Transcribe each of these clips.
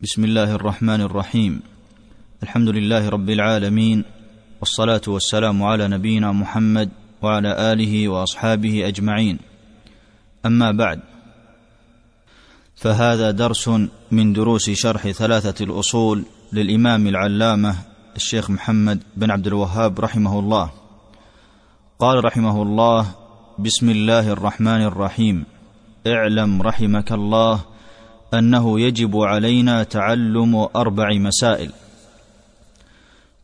بسم الله الرحمن الرحيم. الحمد لله رب العالمين والصلاة والسلام على نبينا محمد وعلى آله وأصحابه أجمعين. أما بعد فهذا درس من دروس شرح ثلاثة الأصول للإمام العلامة الشيخ محمد بن عبد الوهاب رحمه الله. قال رحمه الله بسم الله الرحمن الرحيم. اعلم رحمك الله أنه يجب علينا تعلم أربع مسائل.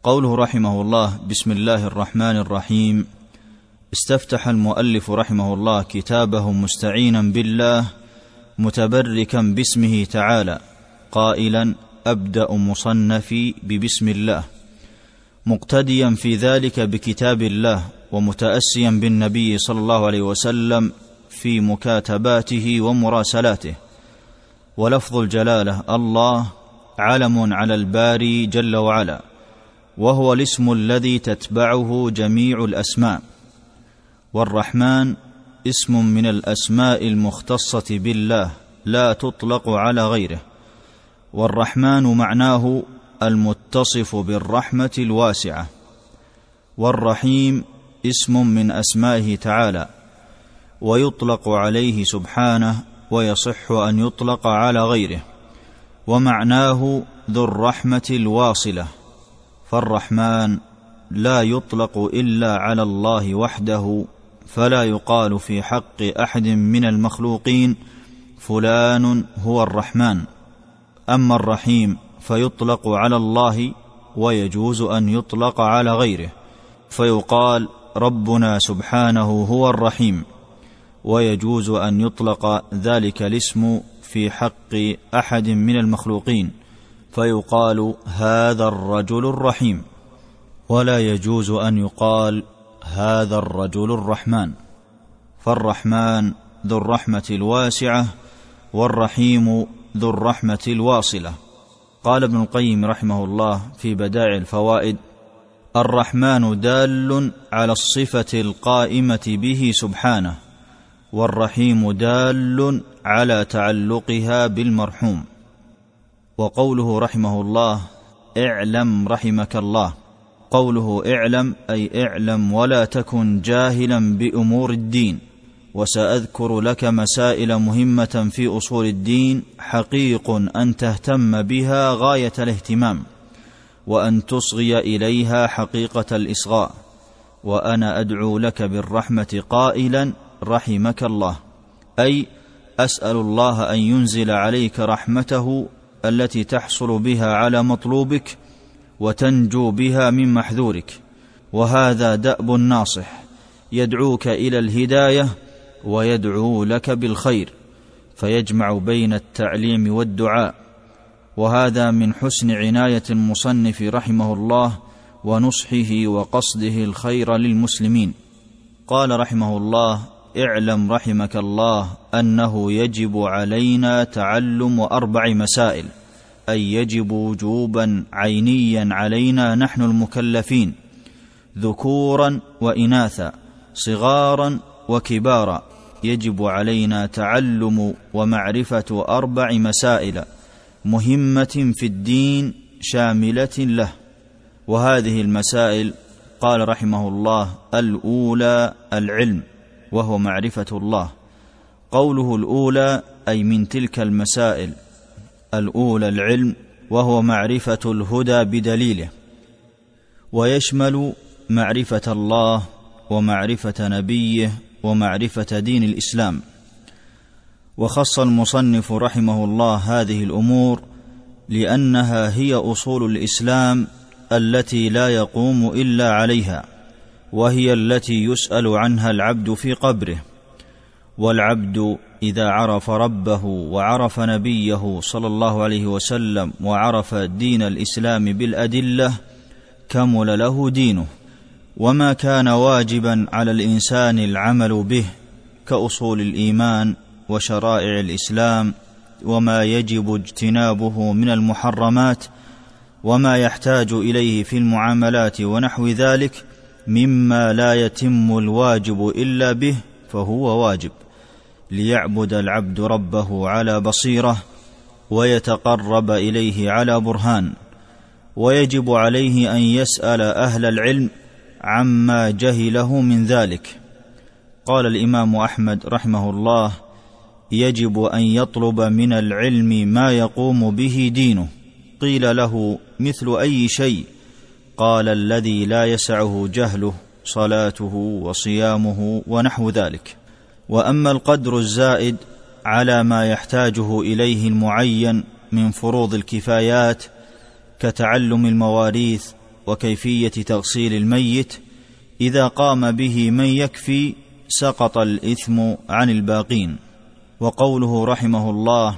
قوله رحمه الله بسم الله الرحمن الرحيم. استفتح المؤلف رحمه الله كتابه مستعينا بالله متبركا باسمه تعالى قائلا أبدأ مصنفي ببسم الله. مقتديا في ذلك بكتاب الله ومتأسيا بالنبي صلى الله عليه وسلم في مكاتباته ومراسلاته. ولفظ الجلالة الله علم على الباري جل وعلا وهو الاسم الذي تتبعه جميع الأسماء. والرحمن اسم من الأسماء المختصة بالله لا تطلق على غيره. والرحمن معناه المتصف بالرحمة الواسعة. والرحيم اسم من أسمائه تعالى ويطلق عليه سبحانه ويصح أن يطلق على غيره. ومعناه ذو الرحمة الواصلة. فالرحمن لا يطلق إلا على الله وحده فلا يقال في حق أحد من المخلوقين فلان هو الرحمن. أما الرحيم فيطلق على الله ويجوز أن يطلق على غيره. فيقال ربنا سبحانه هو الرحيم. ويجوز أن يطلق ذلك الاسم في حق أحد من المخلوقين فيقال هذا الرجل الرحيم. ولا يجوز أن يقال هذا الرجل الرحمن. فالرحمن ذو الرحمة الواسعة والرحيم ذو الرحمة الواصلة. قال ابن القيم رحمه الله في بدائع الفوائد الرحمن دال على الصفة القائمة به سبحانه والرحيم دال على تعلقها بالمرحوم. وقوله رحمه الله اعلم رحمك الله. قوله اعلم أي اعلم ولا تكن جاهلا بأمور الدين. وسأذكر لك مسائل مهمة في أصول الدين حقيق أن تهتم بها غاية الاهتمام. وأن تصغي إليها حقيقة الإصغاء. وأنا أدعو لك بالرحمة قائلا رحمك الله. أي أسأل الله أن ينزل عليك رحمته التي تحصل بها على مطلوبك وتنجو بها من محذورك. وهذا دأب الناصح يدعوك إلى الهداية ويدعو لك بالخير فيجمع بين التعليم والدعاء. وهذا من حسن عناية المصنف رحمه الله ونصحه وقصده الخير للمسلمين. قال رحمه الله اعلم رحمك الله أنه يجب علينا تعلم أربع مسائل. أي يجب وجوبا عينيا علينا نحن المكلفين. ذكورا واناثا صغارا وكبارا. يجب علينا تعلم ومعرفة أربع مسائل. مهمة في الدين شاملة له. وهذه المسائل قال رحمه الله الأولى العلم. وهو معرفة الله. قوله الأولى أي من تلك المسائل. الأولى العلم وهو معرفة الهدى بدليله. ويشمل معرفة الله ومعرفة نبيه ومعرفة دين الإسلام. وخص المصنف رحمه الله هذه الأمور لأنها هي أصول الإسلام التي لا يقوم إلا عليها. وهي التي يسأل عنها العبد في قبره. والعبد إذا عرف ربه وعرف نبيه صلى الله عليه وسلم وعرف دين الإسلام بالأدلة كمل له دينه. وما كان واجبا على الإنسان العمل به كأصول الإيمان وشرائع الإسلام وما يجب اجتنابه من المحرمات وما يحتاج إليه في المعاملات ونحو ذلك مما لا يتم الواجب إلا به فهو واجب. ليعبد العبد ربه على بصيرة ويتقرب إليه على برهان ويجب عليه أن يسأل أهل العلم عما جهله من ذلك. قال الإمام أحمد رحمه الله يجب أن يطلب من العلم ما يقوم به دينه. قيل له مثل أي شيء؟ قال الذي لا يسعه جهله صلاته وصيامه ونحو ذلك. وأما القدر الزائد على ما يحتاجه إليه المعين من فروض الكفايات كتعلم المواريث وكيفية تغسيل الميت إذا قام به من يكفي سقط الإثم عن الباقين. وقوله رحمه الله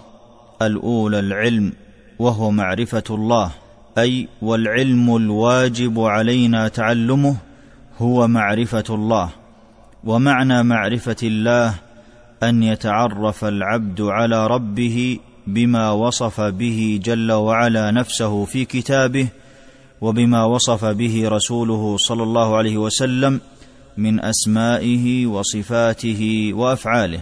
الأولى العلم وهو معرفة الله. أي والعلم الواجب علينا تعلمه هو معرفة الله ومعنى معرفة الله أن يتعرف العبد على ربه بما وصف به جل وعلا نفسه في كتابه وبما وصف به رسوله صلى الله عليه وسلم من أسمائه وصفاته وأفعاله.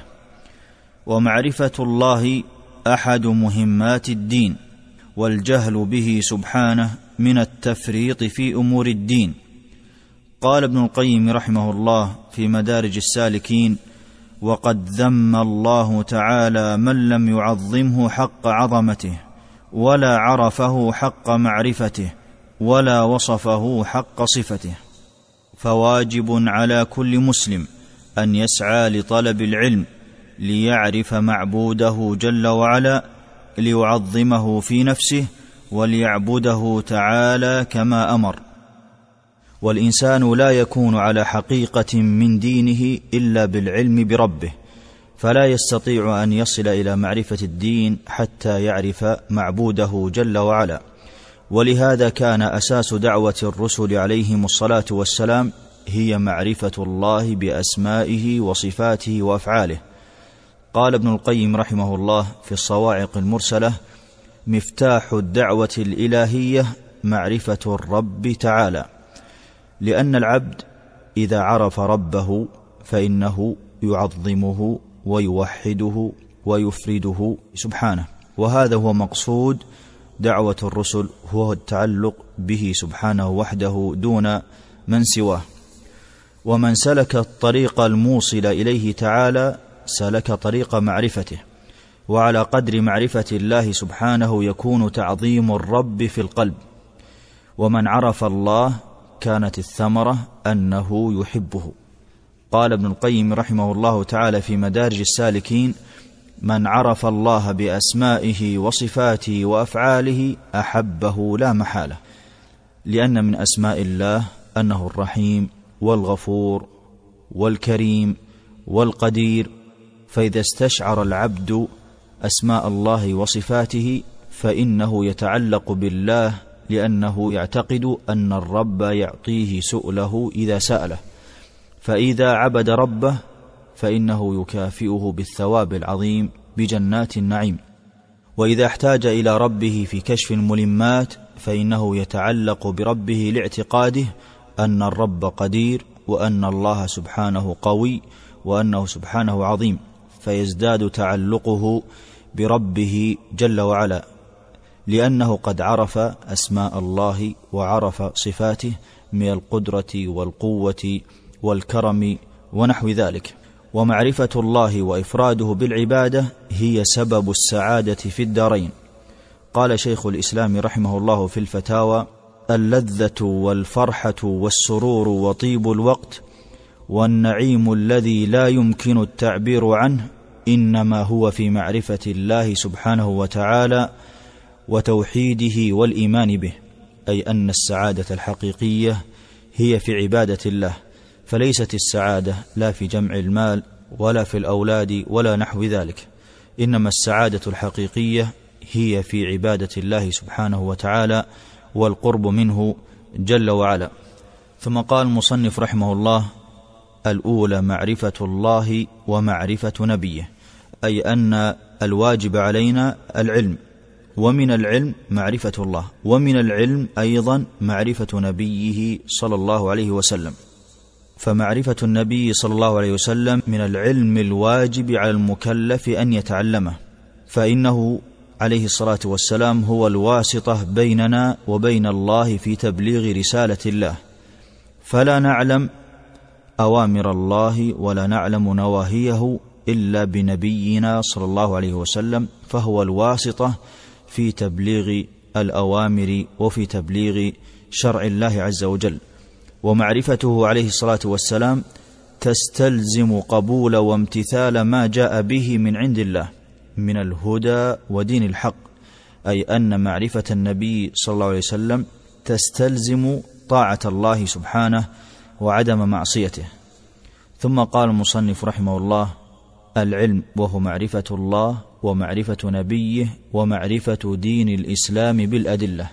ومعرفة الله أحد مهمات الدين. والجهل به سبحانه من التفريط في أمور الدين. قال ابن القيم رحمه الله في مدارج السالكين وقد ذم الله تعالى من لم يعظمه حق عظمته ولا عرفه حق معرفته ولا وصفه حق صفته. فواجب على كل مسلم أن يسعى لطلب العلم ليعرف معبوده جل وعلا ليعظمه في نفسه وليعبده تعالى كما أمر. والإنسان لا يكون على حقيقة من دينه إلا بالعلم بربه فلا يستطيع أن يصل إلى معرفة الدين حتى يعرف معبوده جل وعلا. ولهذا كان أساس دعوة الرسل عليهم الصلاة والسلام هي معرفة الله بأسمائه وصفاته وأفعاله. قال ابن القيم رحمه الله في الصواعق المرسلة مفتاح الدعوة الإلهية معرفة الرب تعالى لأن العبد إذا عرف ربه فإنه يعظمه ويوحده ويفرده سبحانه. وهذا هو مقصود دعوة الرسل هو التعلق به سبحانه وحده دون من سواه. ومن سلك الطريق الموصل إليه تعالى سلك طريق معرفته وعلى قدر معرفة الله سبحانه يكون تعظيم الرب في القلب. ومن عرف الله كانت الثمرة أنه يحبه. قال ابن القيم رحمه الله تعالى في مدارج السالكين من عرف الله بأسمائه وصفاته وأفعاله أحبه لا محالة لأن من أسماء الله أنه الرحيم والغفور والكريم والقدير فإذا استشعر العبد أسماء الله وصفاته فإنه يتعلق بالله لأنه يعتقد أن الرب يعطيه سؤله إذا سأله. فإذا عبد ربه فإنه يكافئه بالثواب العظيم بجنات النعيم. وإذا احتاج إلى ربه في كشف الملمات فإنه يتعلق بربه لاعتقاده أن الرب قدير وأن الله سبحانه قوي وأنه سبحانه عظيم. فيزداد تعلقه بربه جل وعلا لأنه قد عرف أسماء الله وعرف صفاته من القدرة والقوة والكرم ونحو ذلك. ومعرفة الله وإفراده بالعبادة هي سبب السعادة في الدارين. قال شيخ الإسلام رحمه الله في الفتاوى اللذة والفرحة والسرور وطيب الوقت والنعيم الذي لا يمكن التعبير عنه إنما هو في معرفة الله سبحانه وتعالى وتوحيده والإيمان به أي أن السعادة الحقيقية هي في عبادة الله فليست السعادة لا في جمع المال ولا في الأولاد ولا نحو ذلك إنما السعادة الحقيقية هي في عبادة الله سبحانه وتعالى والقرب منه جل وعلا. ثم قال المصنف رحمه الله الأولى معرفة الله ومعرفة نبيه أي أن الواجب علينا العلم ومن العلم معرفة الله ومن العلم أيضا معرفة نبيه صلى الله عليه وسلم. فمعرفة النبي صلى الله عليه وسلم من العلم الواجب على المكلف أن يتعلمه فإنه عليه الصلاة والسلام هو الواسطة بيننا وبين الله في تبليغ رسالة الله. فلا نعلم أوامر الله ولا نعلم نواهيه إلا بنبينا صلى الله عليه وسلم فهو الواسطة في تبليغ الأوامر وفي تبليغ شرع الله عز وجل. ومعرفته عليه الصلاة والسلام تستلزم قبول وامتثال ما جاء به من عند الله من الهدى ودين الحق أي أن معرفة النبي صلى الله عليه وسلم تستلزم طاعة الله سبحانه وعدم معصيته. ثم قال المصنف رحمه الله العلم وهو معرفة الله ومعرفة نبيه ومعرفة دين الإسلام بالأدلة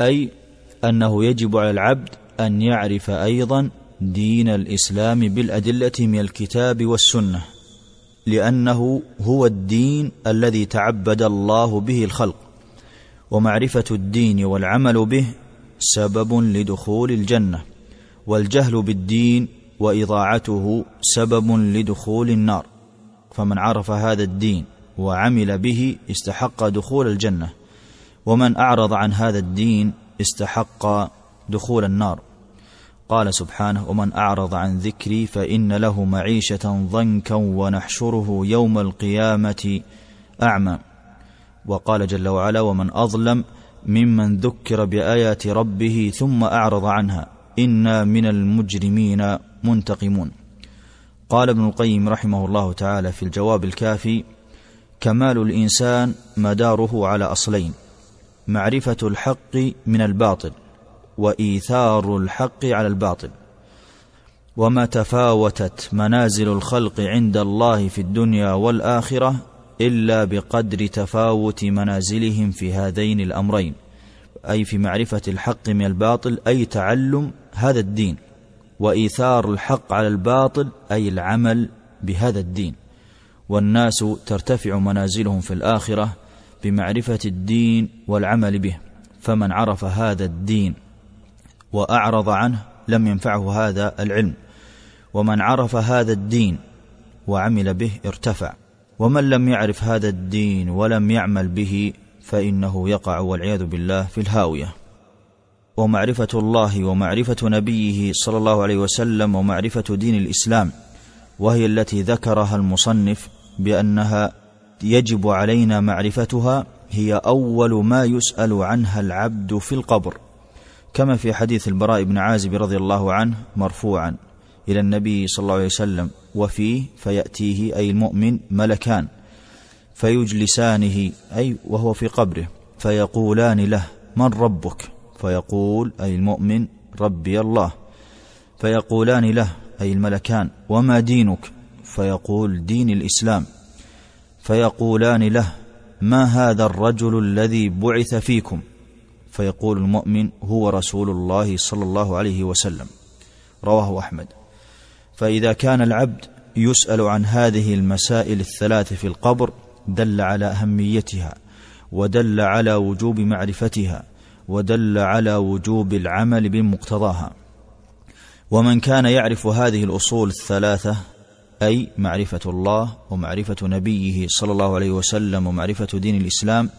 أي أنه يجب على العبد أن يعرف أيضا دين الإسلام بالأدلة من الكتاب والسنة لأنه هو الدين الذي تعبد الله به الخلق ومعرفة الدين والعمل به سبب لدخول الجنة. والجهل بالدين وإضاعته سبب لدخول النار. فمن عرف هذا الدين وعمل به استحق دخول الجنة ومن أعرض عن هذا الدين استحق دخول النار. قال سبحانه ومن أعرض عن ذكري فإن له معيشة ضنكا ونحشره يوم القيامة أعمى. وقال جل وعلا ومن أظلم ممن ذكر بآيات ربه ثم أعرض عنها. إنا من المجرمين منتقمون. قال ابن القيم رحمه الله تعالى في الجواب الكافي كمال الإنسان مداره على أصلين معرفة الحق من الباطل وإيثار الحق على الباطل. وما تفاوتت منازل الخلق عند الله في الدنيا والآخرة إلا بقدر تفاوت منازلهم في هذين الأمرين. أي في معرفة الحق من الباطل أي تعلم هذا الدين. وإيثار الحق على الباطل أي العمل بهذا الدين. والناس ترتفع منازلهم في الآخرة بمعرفة الدين والعمل به. فمن عرف هذا الدين وأعرض عنه لم ينفعه هذا العلم. ومن عرف هذا الدين وعمل به ارتفع. ومن لم يعرف هذا الدين ولم يعمل به فإنه يقع والعياذ بالله في الهاوية. ومعرفة الله ومعرفة نبيه صلى الله عليه وسلم ومعرفة دين الإسلام وهي التي ذكرها المصنف بأنها يجب علينا معرفتها هي أول ما يسأل عنها العبد في القبر. كما في حديث البراء بن عازب رضي الله عنه مرفوعا إلى النبي صلى الله عليه وسلم وفيه فيأتيه أي المؤمن ملكان. فيجلسانه أي وهو في قبره فيقولان له من ربك؟ فيقول أي المؤمن ربي الله. فيقولان له أي الملكان وما دينك؟ فيقول دين الإسلام. فيقولان له ما هذا الرجل الذي بعث فيكم؟ فيقول المؤمن هو رسول الله صلى الله عليه وسلم. رواه أحمد. فإذا كان العبد يسأل عن هذه المسائل الثلاث في القبر دل على أهميتها ودل على وجوب معرفتها ودل على وجوب العمل بمقتضاها. ومن كان يعرف هذه الأصول الثلاثة أي معرفة الله ومعرفة نبيه صلى الله عليه وسلم ومعرفة دين الإسلام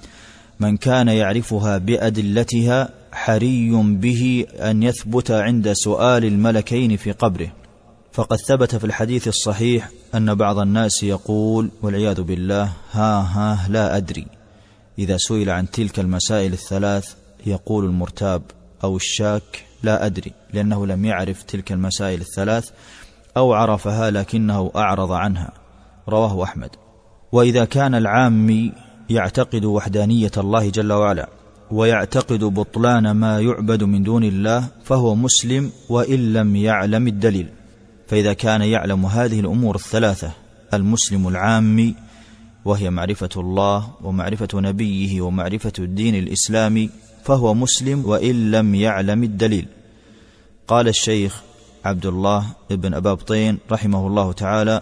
من كان يعرفها بأدلتها حري به أن يثبت عند سؤال الملكين في قبره. فقد ثبت في الحديث الصحيح أن بعض الناس يقول والعياذ بالله ها ها لا أدري. إذا سئل عن تلك المسائل الثلاث يقول المرتاب أو الشاك لا أدري لأنه لم يعرف تلك المسائل الثلاث أو عرفها لكنه أعرض عنها. رواه أحمد. وإذا كان العامي يعتقد وحدانية الله جل وعلا ويعتقد بطلان ما يعبد من دون الله فهو مسلم وإن لم يعلم الدليل. فإذا كان يعلم هذه الأمور الثلاثة المسلم العامي وهي معرفة الله ومعرفة نبيه ومعرفة الدين الاسلامي فهو مسلم وإن لم يعلم الدليل. قال الشيخ عبد الله بن ابابطين رحمه الله تعالى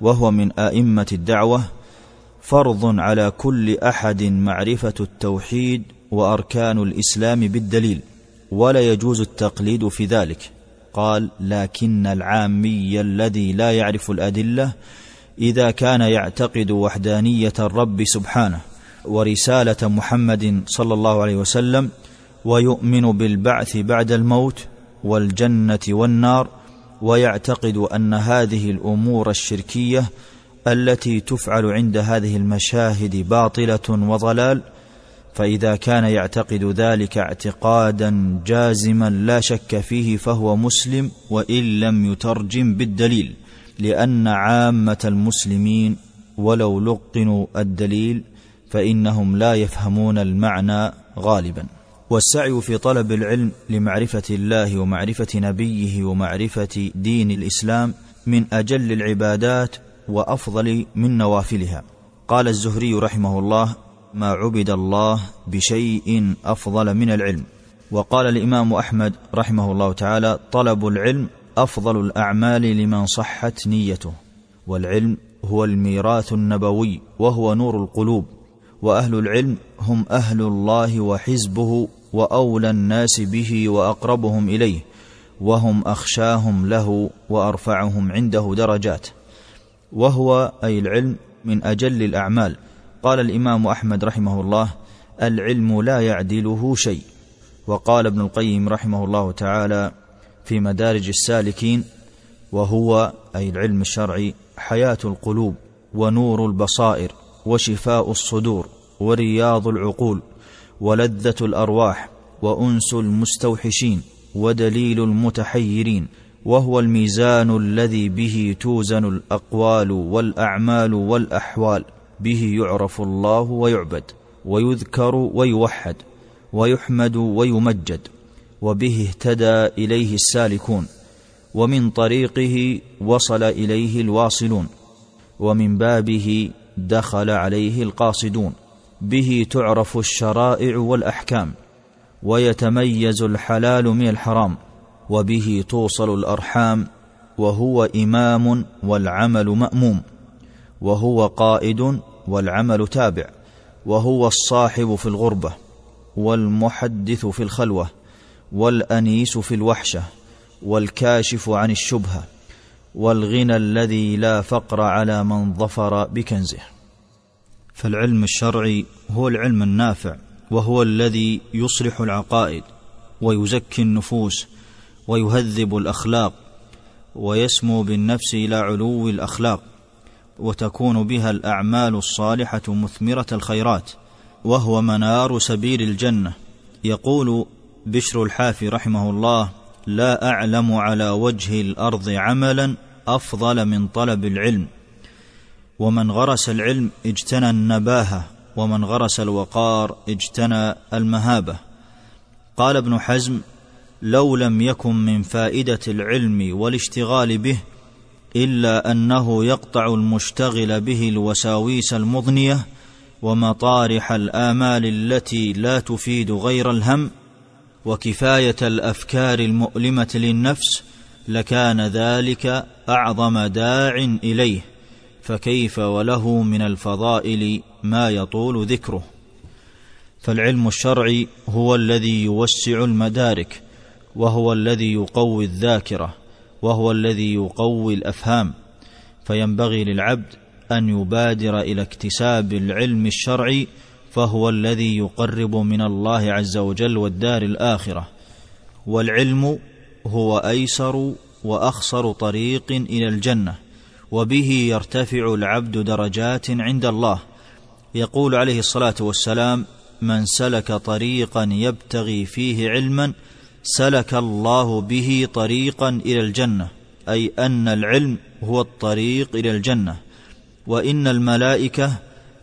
وهو من أئمة الدعوة فرض على كل أحد معرفة التوحيد وأركان الإسلام بالدليل ولا يجوز التقليد في ذلك. قال لكن العامي الذي لا يعرف الأدلة إذا كان يعتقد وحدانية الرب سبحانه ورسالة محمد صلى الله عليه وسلم ويؤمن بالبعث بعد الموت والجنة والنار ويعتقد أن هذه الأمور الشركية التي تفعل عند هذه المشاهد باطلة وضلال فإذا كان يعتقد ذلك اعتقادا جازما لا شك فيه فهو مسلم وإن لم يترجم بالدليل لأن عامة المسلمين ولو لقنوا الدليل فإنهم لا يفهمون المعنى غالبا. والسعي في طلب العلم لمعرفة الله ومعرفة نبيه ومعرفة دين الإسلام من أجل العبادات وأفضل من نوافلها. قال الزهري رحمه الله ما عبد الله بشيء أفضل من العلم. وقال الإمام أحمد رحمه الله تعالى طلب العلم أفضل الأعمال لمن صحت نيته والعلم هو الميراث النبوي وهو نور القلوب وأهل العلم هم أهل الله وحزبه وأولى الناس به وأقربهم إليه وهم أخشاهم له وأرفعهم عنده درجات وهو أي العلم من أجل الأعمال. قال الإمام أحمد رحمه الله العلم لا يعدله شيء. وقال ابن القيم رحمه الله تعالى في مدارج السالكين وهو أي العلم الشرعي حياة القلوب ونور البصائر وشفاء الصدور ورياض العقول ولذة الأرواح وأنس المستوحشين ودليل المتحيرين وهو الميزان الذي به توزن الأقوال والأعمال والأحوال. به يعرف الله ويعبد ويذكر ويوحد ويحمد ويمجد وبه اهتدى إليه السالكون ومن طريقه وصل إليه الواصلون ومن بابه دخل عليه القاصدون به تعرف الشرائع والأحكام ويتميز الحلال من الحرام وبه توصل الأرحام وهو إمام والعمل مأموم وهو قائد والعمل تابع وهو الصاحب في الغربة والمحدث في الخلوة والأنيس في الوحشة والكاشف عن الشبهة والغنى الذي لا فقر على من ظفر بكنزه. فالعلم الشرعي هو العلم النافع وهو الذي يصلح العقائد ويزكي النفوس ويهذب الأخلاق ويسمو بالنفس إلى علو الأخلاق. وتكون بها الأعمال الصالحة مثمرة الخيرات وهو منار سبيل الجنة. يقول بشر الحافي رحمه الله لا أعلم على وجه الأرض عملا أفضل من طلب العلم. ومن غرس العلم اجتنى النباهة ومن غرس الوقار اجتنى المهابة. قال ابن حزم لو لم يكن من فائدة العلم والاشتغال به إلا أنه يقطع المشتغل به الوساويس المضنية ومطارح الآمال التي لا تفيد غير الهم وكفاية الأفكار المؤلمة للنفس لكان ذلك أعظم داع إليه فكيف وله من الفضائل ما يطول ذكره؟ فالعلم الشرعي هو الذي يوسع المدارك وهو الذي يقوي الذاكرة. وهو الذي يقوي الأفهام فينبغي للعبد أن يبادر إلى اكتساب العلم الشرعي فهو الذي يقرب من الله عز وجل والدار الآخرة. والعلم هو أيسر واخصر طريق إلى الجنة وبه يرتفع العبد درجات عند الله. يقول عليه الصلاة والسلام من سلك طريقا يبتغي فيه علما سلك الله به طريقا إلى الجنة أي أن العلم هو الطريق إلى الجنة وإن الملائكة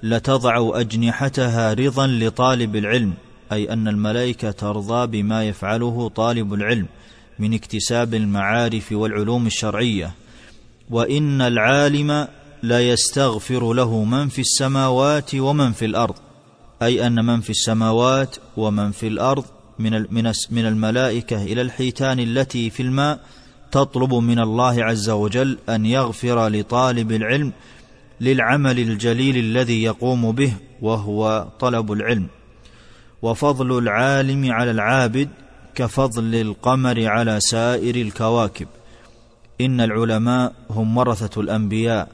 لتضع أجنحتها رضا لطالب العلم أي أن الملائكة ترضى بما يفعله طالب العلم من اكتساب المعارف والعلوم الشرعية وإن العالم لا يستغفر له من في السماوات ومن في الأرض أي أن من في السماوات ومن في الأرض من من الملائكة إلى الحيتان التي في الماء تطلب من الله عز وجل أن يغفر لطالب العلم للعمل الجليل الذي يقوم به وهو طلب العلم. وفضل العالم على العابد كفضل القمر على سائر الكواكب. إن العلماء هم ورثة الأنبياء.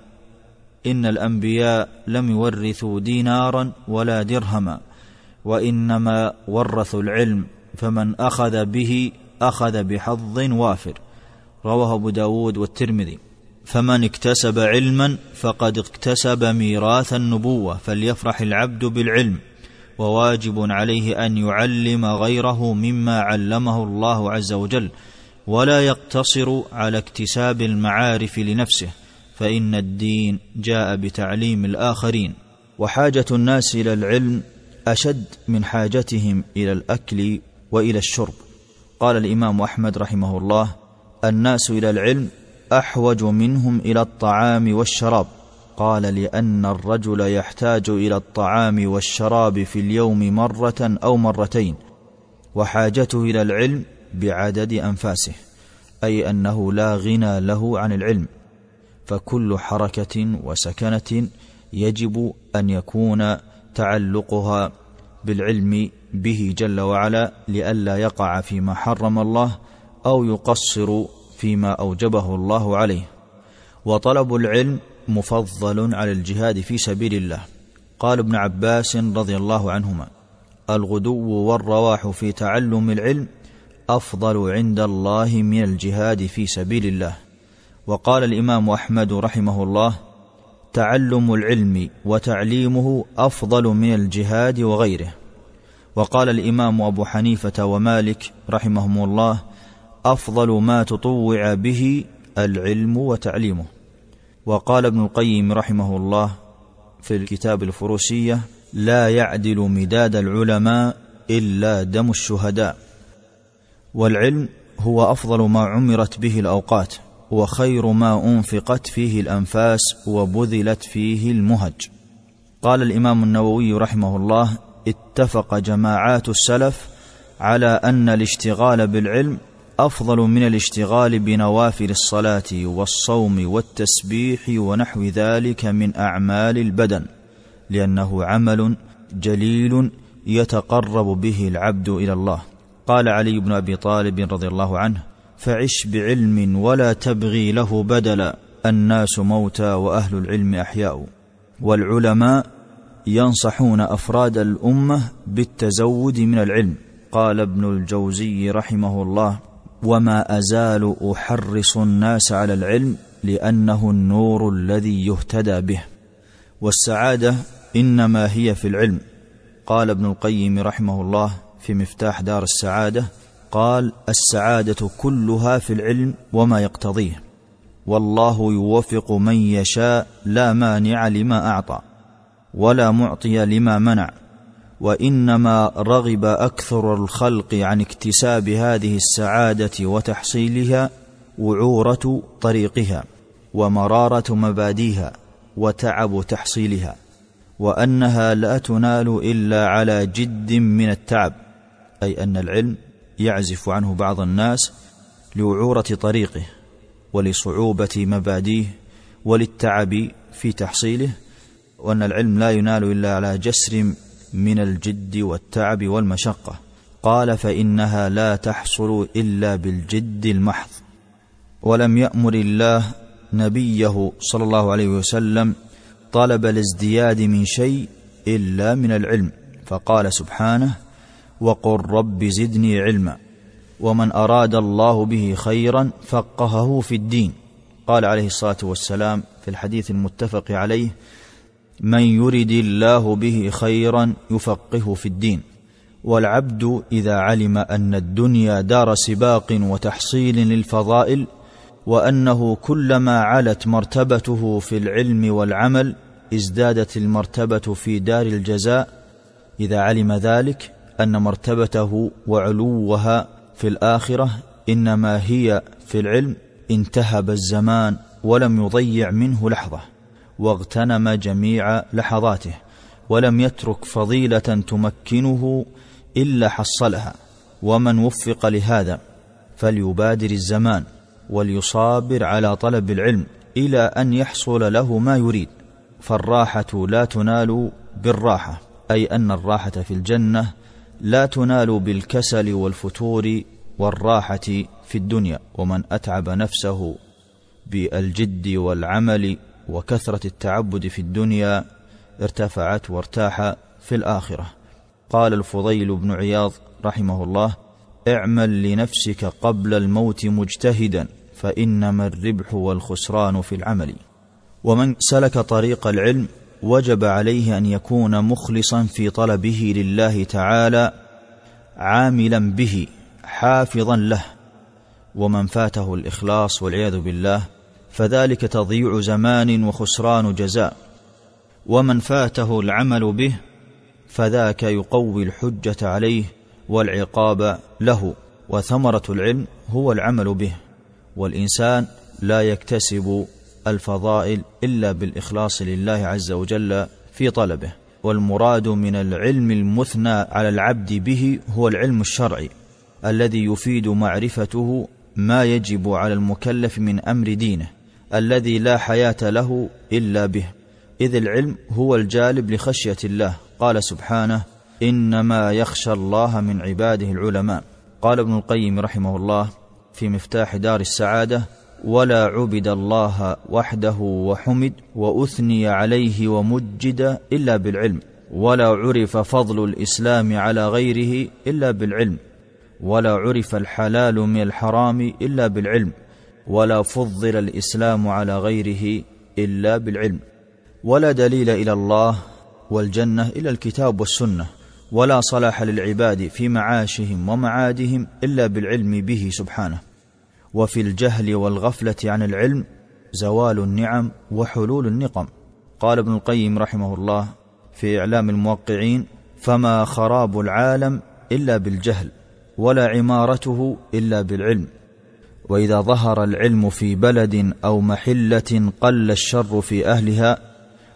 إن الأنبياء لم يورثوا دينارا ولا درهما. وإنما ورثوا العلم فمن أخذ به أخذ بحظ وافر. رواه أبو داود والترمذي. فمن اكتسب علما فقد اكتسب ميراث النبوة فليفرح العبد بالعلم. وواجب عليه أن يعلم غيره مما علمه الله عز وجل. ولا يقتصر على اكتساب المعارف لنفسه فإن الدين جاء بتعليم الآخرين. وحاجة الناس إلى العلم أشد من حاجتهم إلى الأكل وإلى الشرب. قال الإمام أحمد رحمه الله الناس إلى العلم أحوج منهم إلى الطعام والشراب. قال لأن الرجل يحتاج إلى الطعام والشراب في اليوم مرة أو مرتين وحاجته إلى العلم بعدد أنفاسه أي أنه لا غنى له عن العلم. فكل حركة وسكنة يجب أن يكون تعلقها بالعلم به جل وعلا لئلا يقع فيما حرم الله أو يقصر فيما أوجبه الله عليه. وطلب العلم مفضل على الجهاد في سبيل الله. قال ابن عباس رضي الله عنهما الغدو والرواح في تعلم العلم أفضل عند الله من الجهاد في سبيل الله. وقال الإمام أحمد رحمه الله تعلم العلم وتعليمه أفضل من الجهاد وغيره. وقال الإمام أبو حنيفة ومالك رحمهم الله أفضل ما تطوع به العلم وتعليمه. وقال ابن القيم رحمه الله في الكتاب الفروسية لا يعدل مداد العلماء إلا دم الشهداء. والعلم هو أفضل ما عمرت به الأوقات وخير ما أنفقت فيه الأنفاس وبذلت فيه المهج. قال الإمام النووي رحمه الله اتفق جماعات السلف على أن الاشتغال بالعلم أفضل من الاشتغال بنوافل الصلاة والصوم والتسبيح ونحو ذلك من أعمال البدن لأنه عمل جليل يتقرب به العبد إلى الله. قال علي بن أبي طالب رضي الله عنه فعش بعلم ولا تبغي له بدلا الناس موتى وأهل العلم أحياء والعلماء ينصحون أفراد الأمة بالتزود من العلم. قال ابن الجوزي رحمه الله وما أزال أحرص الناس على العلم لأنه النور الذي يهتدى به. والسعادة إنما هي في العلم. قال ابن القيم رحمه الله في مفتاح دار السعادة قال السعادة كلها في العلم وما يقتضيه. والله يوفق من يشاء لا مانع لما أعطى. ولا معطي لما منع وإنما رغب أكثر الخلق عن اكتساب هذه السعادة وتحصيلها وعورة طريقها ومرارة مباديها وتعب تحصيلها وأنها لا تنال إلا على جد من التعب أي أن العلم يعزف عنه بعض الناس لوعوره طريقه ولصعوبة مباديه وللتعب في تحصيله وأن العلم لا ينال إلا على جسر من الجد والتعب والمشقة. قال فإنها لا تحصل إلا بالجد المحض. ولم يأمر الله نبيه صلى الله عليه وسلم طلب الازدياد من شيء إلا من العلم. فقال سبحانه وقل رب زدني علما. ومن أراد الله به خيرا فقهه في الدين. قال عليه الصلاة والسلام في الحديث المتفق عليه من يرد الله به خيرا يفقهه في الدين. والعبد إذا علم أن الدنيا دار سباق وتحصيل للفضائل وأنه كلما علت مرتبته في العلم والعمل ازدادت المرتبة في دار الجزاء إذا علم ذلك أن مرتبته وعلوها في الآخرة إنما هي في العلم انتهب الزمان ولم يضيع منه لحظة. واغتنم جميع لحظاته ولم يترك فضيلة تمكنه إلا حصلها ومن وفق لهذا فليبادر الزمان وليصابر على طلب العلم إلى أن يحصل له ما يريد. فالراحة لا تنال بالراحة أي أن الراحة في الجنة لا تنال بالكسل والفتور والراحة في الدنيا ومن أتعب نفسه بالجد والعمل وكثرة التعبد في الدنيا ارتفعت وارتاح في الآخرة. قال الفضيل بن عياض رحمه الله اعمل لنفسك قبل الموت مجتهدا فانما الربح والخسران في العمل. ومن سلك طريق العلم وجب عليه أن يكون مخلصا في طلبه لله تعالى عاملا به حافظا له. ومن فاته الإخلاص والعياذ بالله فذلك تضييع زمان وخسران جزاء. ومن فاته العمل به فذاك يقوي الحجة عليه والعقاب له وثمرة العلم هو العمل به. والإنسان لا يكتسب الفضائل إلا بالإخلاص لله عز وجل في طلبه. والمراد من العلم المثنى على العبد به هو العلم الشرعي الذي يفيد معرفته ما يجب على المكلف من أمر دينه. الذي لا حياة له إلا به. إذ العلم هو الجالب لخشية الله. قال سبحانه إنما يخشى الله من عباده العلماء. قال ابن القيم رحمه الله في مفتاح دار السعادة ولا عبد الله وحده وحمد وأثني عليه ومجد إلا بالعلم. ولا عرف فضل الإسلام على غيره إلا بالعلم. ولا عرف الحلال من الحرام إلا بالعلم. ولا فضل الإسلام على غيره إلا بالعلم ولا دليل إلى الله والجنة إلا الكتاب والسنة ولا صلاح للعباد في معاشهم ومعادهم إلا بالعلم به سبحانه. وفي الجهل والغفلة عن العلم زوال النعم وحلول النقم. قال ابن القيم رحمه الله في إعلام الموقعين فما خراب العالم إلا بالجهل ولا عمارته إلا بالعلم. وإذا ظهر العلم في بلد أو محلة قل الشر في أهلها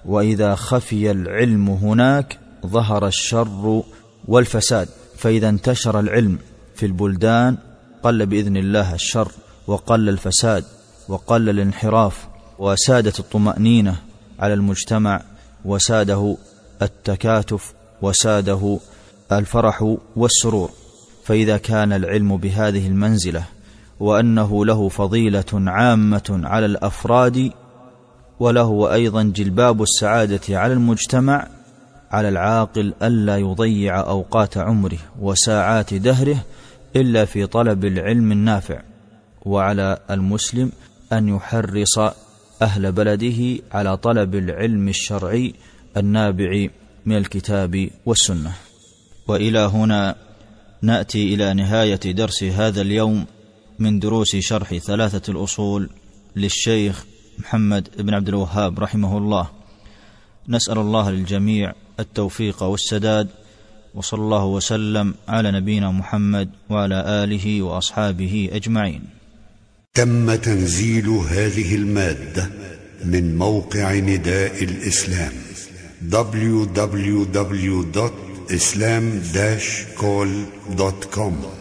وإذا خفي العلم هناك ظهر الشر والفساد. فإذا انتشر العلم في البلدان قل بإذن الله الشر وقل الفساد وقل الانحراف وسادت الطمأنينة على المجتمع وساده التكاتف وساده الفرح والسرور. فإذا كان العلم بهذه المنزلة وأنه له فضيلة عامة على الأفراد وله أيضا جلباب السعادة على المجتمع على العاقل ألا يضيع أوقات عمره وساعات دهره إلا في طلب العلم النافع وعلى المسلم أن يحرص أهل بلده على طلب العلم الشرعي النابع من الكتاب والسنة. وإلى هنا نأتي إلى نهاية درس هذا اليوم. من دروس شرح ثلاثة الأصول للشيخ محمد بن عبد الوهاب رحمه الله. نسأل الله للجميع التوفيق والسداد وصلى الله وسلم على نبينا محمد وعلى آله وأصحابه أجمعين. تم تنزيل هذه المادة من موقع نداء الإسلام www.islam-call.com